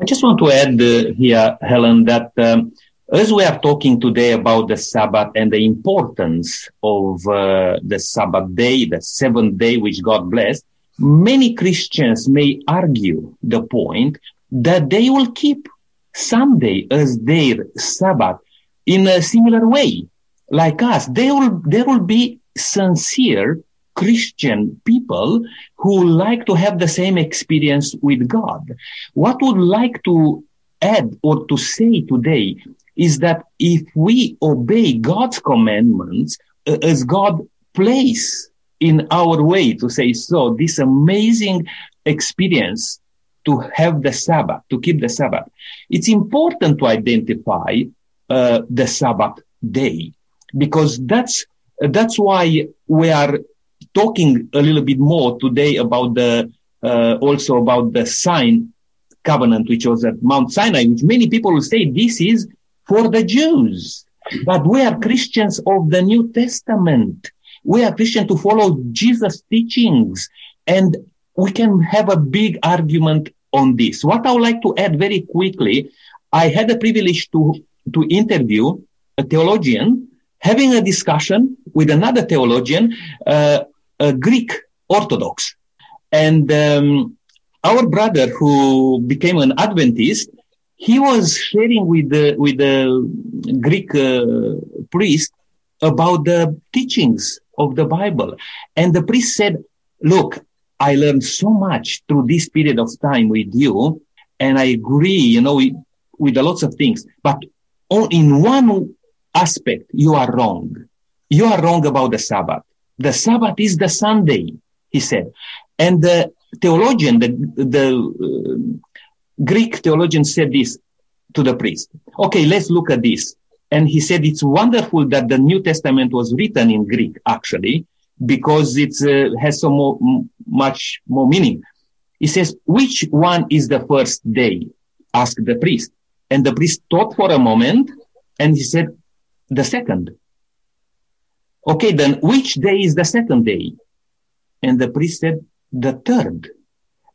I just want to add uh, here, Helen, that um, as we are talking today about the Sabbath and the importance of uh, the Sabbath day, the seventh day which God blessed, many Christians may argue the point that they will keep Sunday as their Sabbath in a similar way, like us. There will, there will be sincere Christian people who like to have the same experience with God. What would like to add or to say today is that if we obey God's commandments uh, as God place in our way to say so, this amazing experience to have the Sabbath, to keep the Sabbath, it's important to identify uh, the Sabbath day, because that's that's why we are talking a little bit more today about the uh, also about the sign covenant, which was at Mount Sinai, which many people will say this is for the Jews. But we are Christians of the New Testament. We are Christians to follow Jesus' teachings. And we can have a big argument on this. What I would like to add very quickly, I had the privilege to to interview a theologian having a discussion with another theologian, uh, a Greek Orthodox. And um, our brother who became an Adventist, he was sharing with the, with the Greek uh, priest about the teachings of the Bible. And the priest said, look, I learned so much through this period of time with you. And I agree, you know, with, with lots of things, but in one aspect, you are wrong. You are wrong about the Sabbath. The Sabbath is the Sunday, he said. And the theologian, the, the uh, Greek theologian said this to the priest. Okay, let's look at this. And he said, it's wonderful that the New Testament was written in Greek, actually, because it uh, has so more, much more meaning. He says, which one is the first day? asked the priest. And the priest thought for a moment and he said, the second. Okay, then which day is the second day? And the priest said, the third.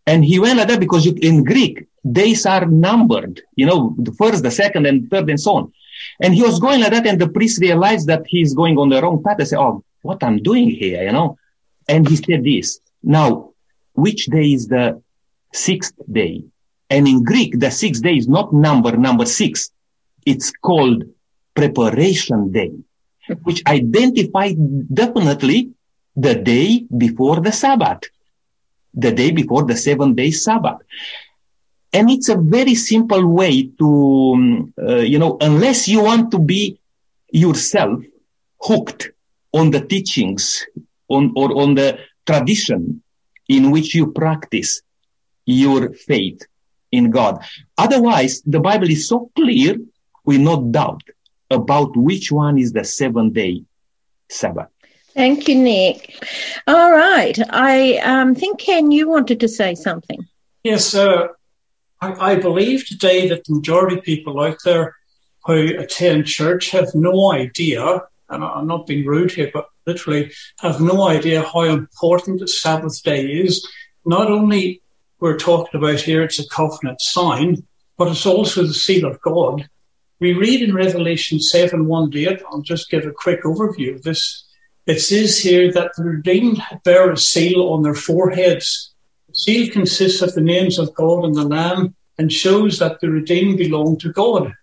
And he went like that because you, in Greek, days are numbered, you know, the first, the second, and third, and so on. And he was going like that, and the priest realized that he's going on the wrong path. I said, Oh, what I'm doing here, you know? And he said this, now, which day is the sixth day? And in Greek, the sixth day is not number number six. It's called preparation day, *laughs* which identified definitely the day before the Sabbath, the day before the seven day Sabbath. And it's a very simple way to, um, uh, you know, unless you want to be yourself hooked on the teachings on, or on the tradition in which you practice your faith in God. Otherwise, the Bible is so clear, we no doubt about which one is the seven day Sabbath. Thank you, Nick. All right. I um, think, Ken, you wanted to say something. Yes, uh, I, I believe today that the majority of people out there who attend church have no idea, and I'm not being rude here, but literally have no idea how important the Sabbath day is. Not only we're talking about here, it's a covenant sign, but it's also the seal of God. We read in Revelation 7 1 to 8, I'll just give a quick overview of this. It says here that the redeemed bear a seal on their foreheads. The seal consists of the names of God and the Lamb and shows that the redeemed belong to God.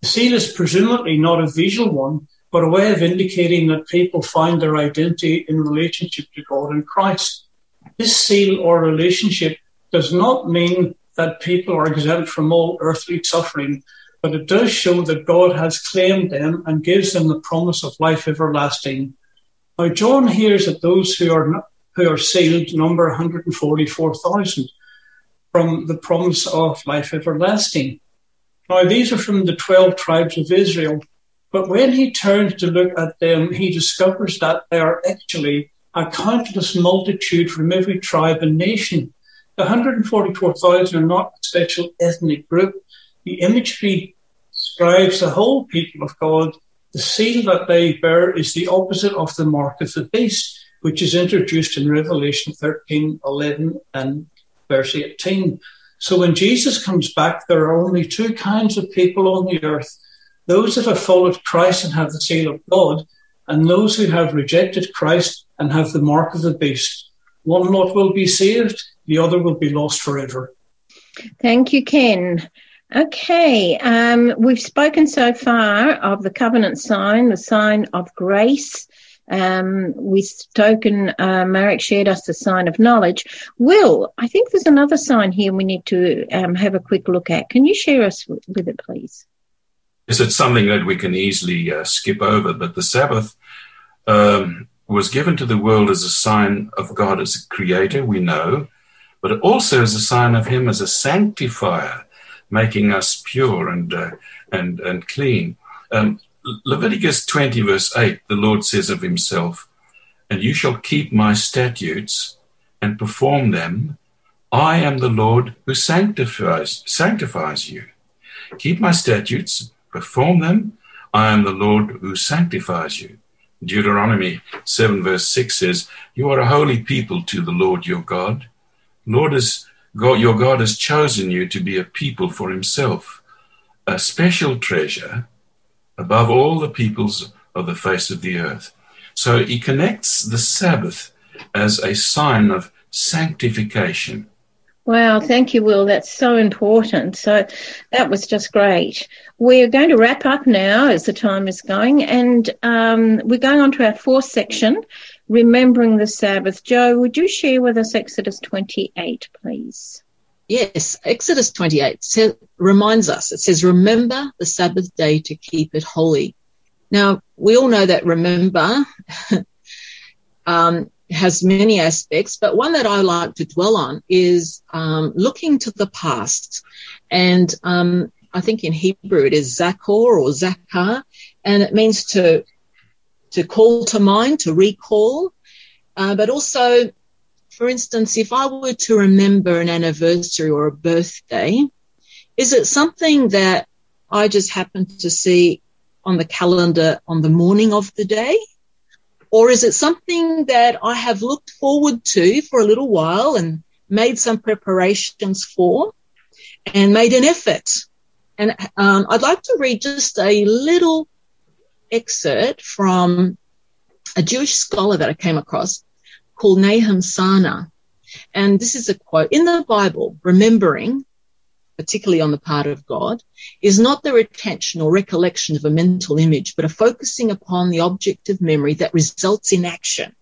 The seal is presumably not a visual one, but a way of indicating that people find their identity in relationship to God and Christ. This seal or relationship does not mean that people are exempt from all earthly suffering, but it does show that God has claimed them and gives them the promise of life everlasting. Now, John hears that those who are who are sealed number 144,000 from the promise of life everlasting. Now, these are from the 12 tribes of Israel, but when he turns to look at them, he discovers that they are actually a countless multitude from every tribe and nation. The 144,000 are not a special ethnic group. The imagery describes the whole people of God. The seal that they bear is the opposite of the mark of the beast, which is introduced in Revelation 13, 11 and verse 18. So when Jesus comes back, there are only two kinds of people on the earth those that have followed Christ and have the seal of God, and those who have rejected Christ and have the mark of the beast. One lot will be saved, the other will be lost forever. Thank you, Ken. Okay, um, we've spoken so far of the covenant sign, the sign of grace. Um, we've spoken, uh, Marek shared us the sign of knowledge. Will, I think there's another sign here we need to um, have a quick look at. Can you share us with it, please? Yes, it's something that we can easily uh, skip over, but the Sabbath um, was given to the world as a sign of God as a creator, we know, but also as a sign of Him as a sanctifier, making us pure and, uh, and, and clean. Um, Leviticus 20, verse 8, the Lord says of Himself, And you shall keep my statutes and perform them. I am the Lord who sanctifies, sanctifies you. Keep my statutes perform them, I am the Lord who sanctifies you. Deuteronomy 7 verse 6 says, You are a holy people to the Lord your God. Lord is God, your God has chosen you to be a people for himself, a special treasure above all the peoples of the face of the earth. So he connects the Sabbath as a sign of sanctification. Wow, thank you, Will. That's so important. So that was just great. We're going to wrap up now as the time is going, and um, we're going on to our fourth section, remembering the Sabbath. Joe, would you share with us Exodus 28, please? Yes, Exodus 28 says, reminds us, it says, remember the Sabbath day to keep it holy. Now, we all know that remember *laughs* um, has many aspects, but one that I like to dwell on is um, looking to the past. And um, I think in Hebrew it is zakor or zakar, and it means to to call to mind, to recall. Uh, but also, for instance, if I were to remember an anniversary or a birthday, is it something that I just happen to see on the calendar on the morning of the day? Or is it something that I have looked forward to for a little while and made some preparations for and made an effort? And um, I'd like to read just a little excerpt from a Jewish scholar that I came across called Nahum Sarna. And this is a quote in the Bible, remembering particularly on the part of God, is not the retention or recollection of a mental image, but a focusing upon the object of memory that results in action.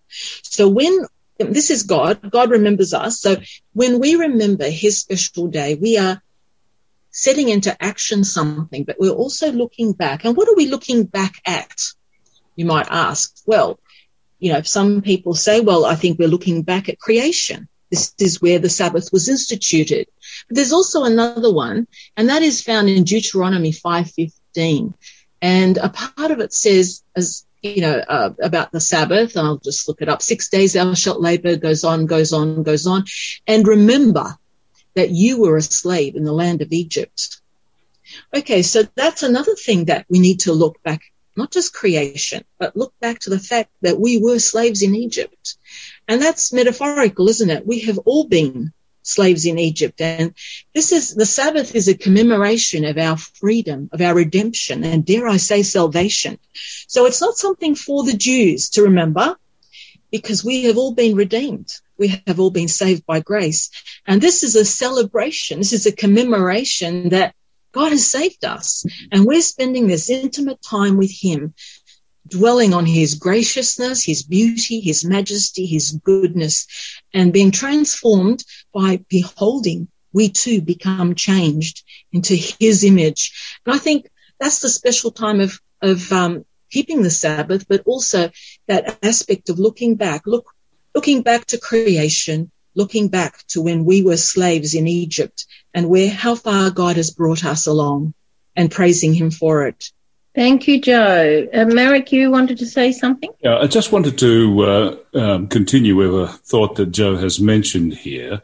So when this is God, God remembers us. So when we remember his special day, we are setting into action something, but we're also looking back. And what are we looking back at? You might ask. Well, you know, some people say, well, I think we're looking back at creation. This is where the Sabbath was instituted. But there's also another one, and that is found in Deuteronomy 5:15. And a part of it says, as you know, uh, about the Sabbath, I'll just look it up. Six days thou shalt labor, goes on, goes on, goes on. And remember, that you were a slave in the land of Egypt. Okay, so that's another thing that we need to look back, not just creation, but look back to the fact that we were slaves in Egypt. And that's metaphorical, isn't it? We have all been slaves in Egypt. And this is, the Sabbath is a commemoration of our freedom, of our redemption, and dare I say salvation. So it's not something for the Jews to remember because we have all been redeemed. We have all been saved by grace. And this is a celebration. This is a commemoration that God has saved us and we're spending this intimate time with him, dwelling on his graciousness, his beauty, his majesty, his goodness, and being transformed by beholding we too become changed into his image. And I think that's the special time of, of, um, keeping the Sabbath, but also that aspect of looking back, look, looking back to creation, looking back to when we were slaves in Egypt and where, how far God has brought us along and praising him for it. Thank you, Joe. Uh, Merrick, you wanted to say something? Yeah, I just wanted to uh, um, continue with a thought that Joe has mentioned here.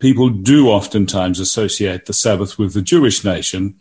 People do oftentimes associate the Sabbath with the Jewish nation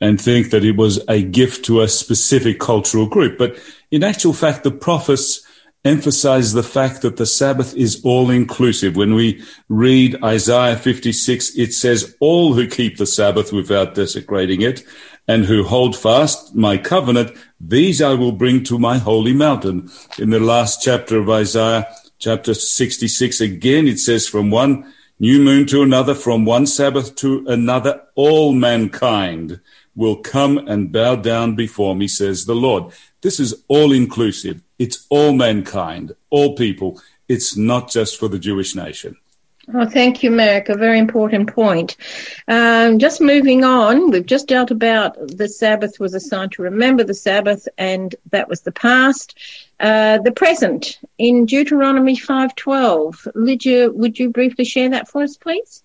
and think that it was a gift to a specific cultural group. But in actual fact, the prophets emphasize the fact that the Sabbath is all inclusive. When we read Isaiah 56, it says, all who keep the Sabbath without desecrating it and who hold fast my covenant, these I will bring to my holy mountain. In the last chapter of Isaiah, chapter 66, again, it says from one new moon to another, from one Sabbath to another, all mankind will come and bow down before me, says the Lord. This is all inclusive. It's all mankind, all people. It's not just for the Jewish nation. Oh, thank you, Merrick. A very important point. Um, just moving on, we've just dealt about the Sabbath was a sign to remember the Sabbath, and that was the past. Uh, the present in Deuteronomy five twelve. Lydia, would you briefly share that for us, please?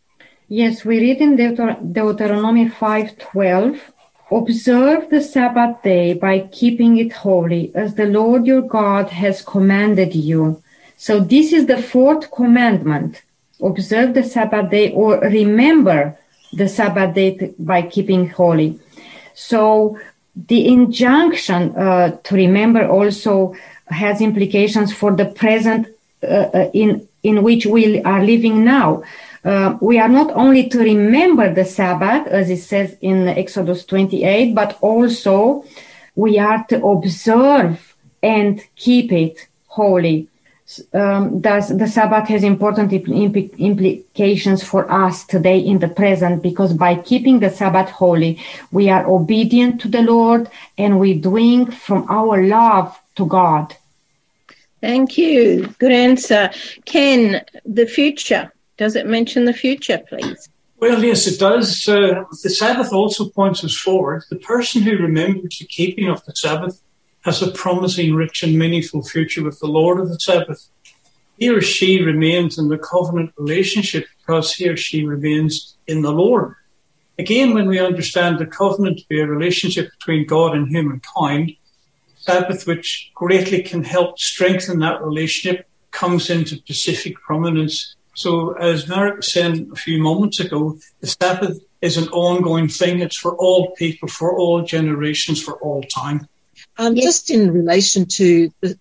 Yes, we read in Deuter- Deuteronomy five twelve. Observe the Sabbath day by keeping it holy, as the Lord your God has commanded you. So this is the fourth commandment. Observe the Sabbath day or remember the Sabbath day by keeping holy. So the injunction uh, to remember also has implications for the present uh, uh in in which we are living now uh, we are not only to remember the Sabbath, as it says in Exodus 28, but also we are to observe and keep it holy. Um, thus, the Sabbath has important impl- implications for us today in the present because by keeping the Sabbath holy, we are obedient to the Lord and we drink from our love to God. Thank you. Good answer. Ken, the future. Does it mention the future, please? Well, yes, it does. Uh, the Sabbath also points us forward. The person who remembers the keeping of the Sabbath has a promising, rich, and meaningful future with the Lord of the Sabbath. He or she remains in the covenant relationship because he or she remains in the Lord. Again, when we understand the covenant to be a relationship between God and humankind, Sabbath, which greatly can help strengthen that relationship, comes into specific prominence so as Merrick was saying a few moments ago, the Sabbath is an ongoing thing. It's for all people, for all generations, for all time. Um, yes. Just in relation to the,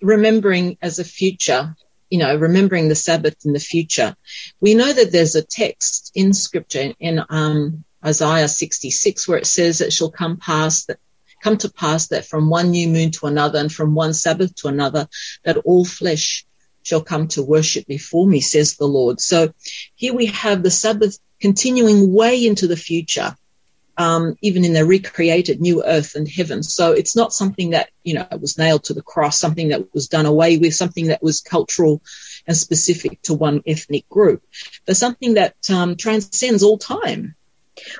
remembering as a future, you know, remembering the Sabbath in the future, we know that there's a text in scripture in um, Isaiah 66 where it says it shall come past that come to pass that from one new moon to another and from one Sabbath to another, that all flesh shall come to worship before me, says the Lord. So here we have the Sabbath continuing way into the future, um, even in the recreated new earth and heaven. So it's not something that, you know, was nailed to the cross, something that was done away with, something that was cultural and specific to one ethnic group, but something that um, transcends all time.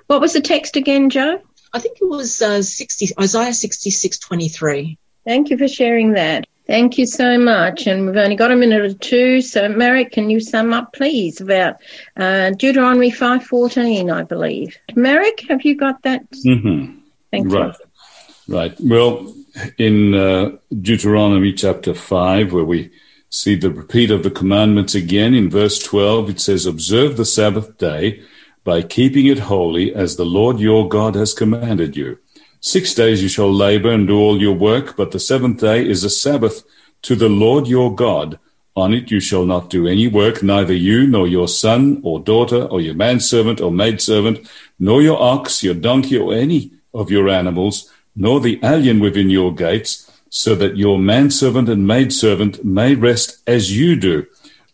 What was the text again, Joe? I think it was uh, 60, Isaiah 66, 23. Thank you for sharing that. Thank you so much. And we've only got a minute or two. So, Merrick, can you sum up, please, about uh, Deuteronomy 5.14, I believe. Merrick, have you got that? Mm-hmm. Thank right. you. Right. Well, in uh, Deuteronomy chapter 5, where we See the repeat of the commandments again in verse 12. It says, Observe the Sabbath day by keeping it holy as the Lord your God has commanded you. Six days you shall labor and do all your work, but the seventh day is a Sabbath to the Lord your God. On it you shall not do any work, neither you, nor your son, or daughter, or your manservant, or maidservant, nor your ox, your donkey, or any of your animals, nor the alien within your gates, so that your manservant and maidservant may rest as you do.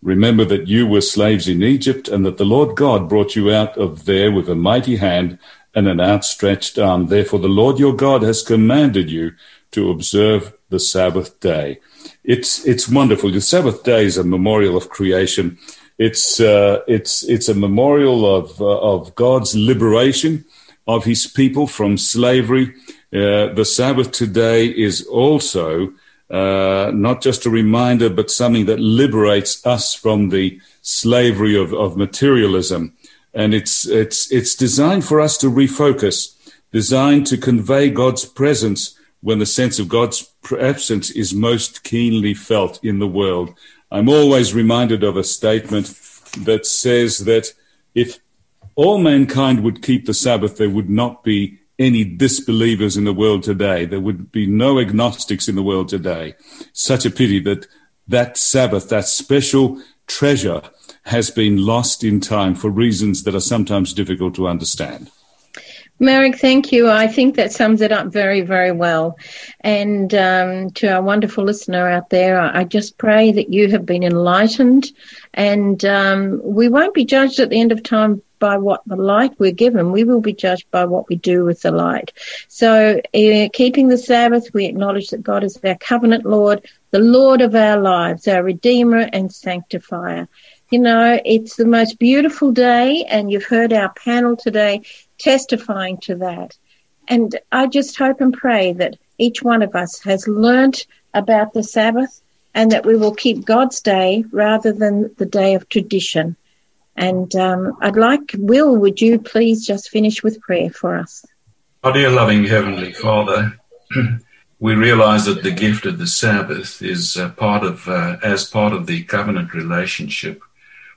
Remember that you were slaves in Egypt, and that the Lord God brought you out of there with a mighty hand and an outstretched arm. Therefore the Lord your God has commanded you to observe the Sabbath day. It's it's wonderful. The Sabbath day is a memorial of creation. It's uh, it's it's a memorial of uh, of God's liberation of His people from slavery. Uh, the Sabbath today is also uh, not just a reminder, but something that liberates us from the slavery of, of materialism. And it's it's it's designed for us to refocus, designed to convey God's presence when the sense of God's absence is most keenly felt in the world. I'm always reminded of a statement that says that if all mankind would keep the Sabbath, there would not be any disbelievers in the world today. There would be no agnostics in the world today. Such a pity that that Sabbath, that special treasure, has been lost in time for reasons that are sometimes difficult to understand. Merrick, thank you. I think that sums it up very, very well. And um, to our wonderful listener out there, I just pray that you have been enlightened and um, we won't be judged at the end of time by what the light we're given. We will be judged by what we do with the light. So, uh, keeping the Sabbath, we acknowledge that God is our covenant Lord, the Lord of our lives, our Redeemer and Sanctifier. You know, it's the most beautiful day, and you've heard our panel today testifying to that. And I just hope and pray that each one of us has learnt about the Sabbath and that we will keep God's day rather than the day of tradition. And um, I'd like, Will, would you please just finish with prayer for us? Our dear loving Heavenly Father, *clears throat* we realize that the gift of the Sabbath is part of, uh, as part of the covenant relationship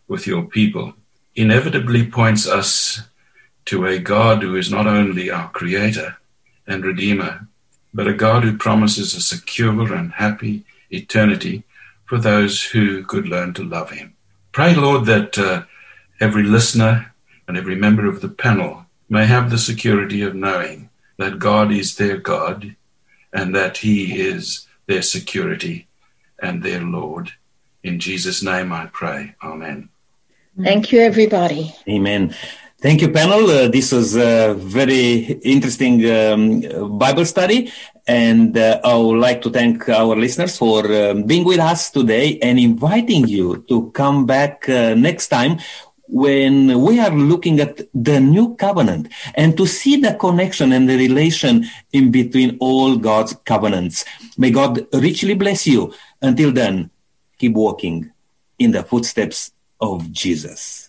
with your people, inevitably points us to a God who is not only our creator and redeemer, but a God who promises a secure and happy eternity for those who could learn to love him. Pray, Lord, that uh, every listener and every member of the panel may have the security of knowing that God is their God and that he is their security and their Lord. In Jesus' name I pray. Amen. Thank you, everybody. Amen. Thank you, panel. Uh, this was a very interesting um, Bible study. And uh, I would like to thank our listeners for um, being with us today and inviting you to come back uh, next time when we are looking at the new covenant and to see the connection and the relation in between all God's covenants. May God richly bless you. Until then, keep walking in the footsteps of Jesus.